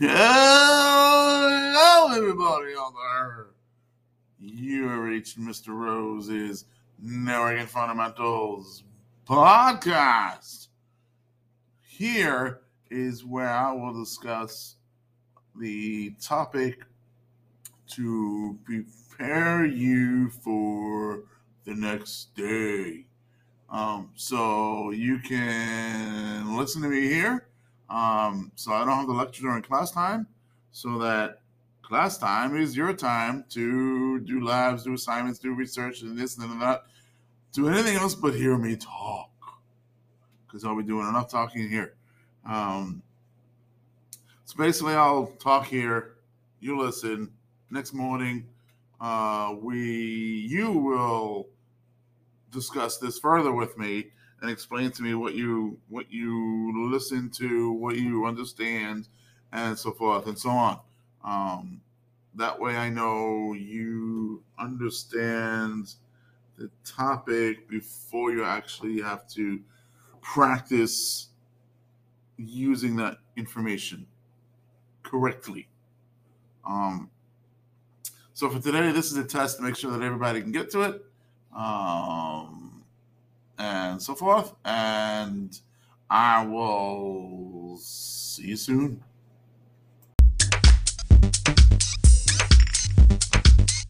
Hello, everybody out there. You have reached Mr. Rose's Networking Fundamentals podcast. Here is where I will discuss the topic to prepare you for the next day. Um, so you can listen to me here um, so I don't have to lecture during class time, so that class time is your time to do labs, do assignments, do research, and this and that. Do anything else but hear me talk, because I'll be doing enough talking here. Um, so basically, I'll talk here. You listen. Next morning, uh, we you will discuss this further with me and explain to me what you what you listen to, what you understand, and so forth and so on. Um, that way, I know you understand the topic before you actually have to practice using that information correctly. Um, so for today, this is a test to make sure that everybody can get to it. Um, and so forth. And I will see you soon.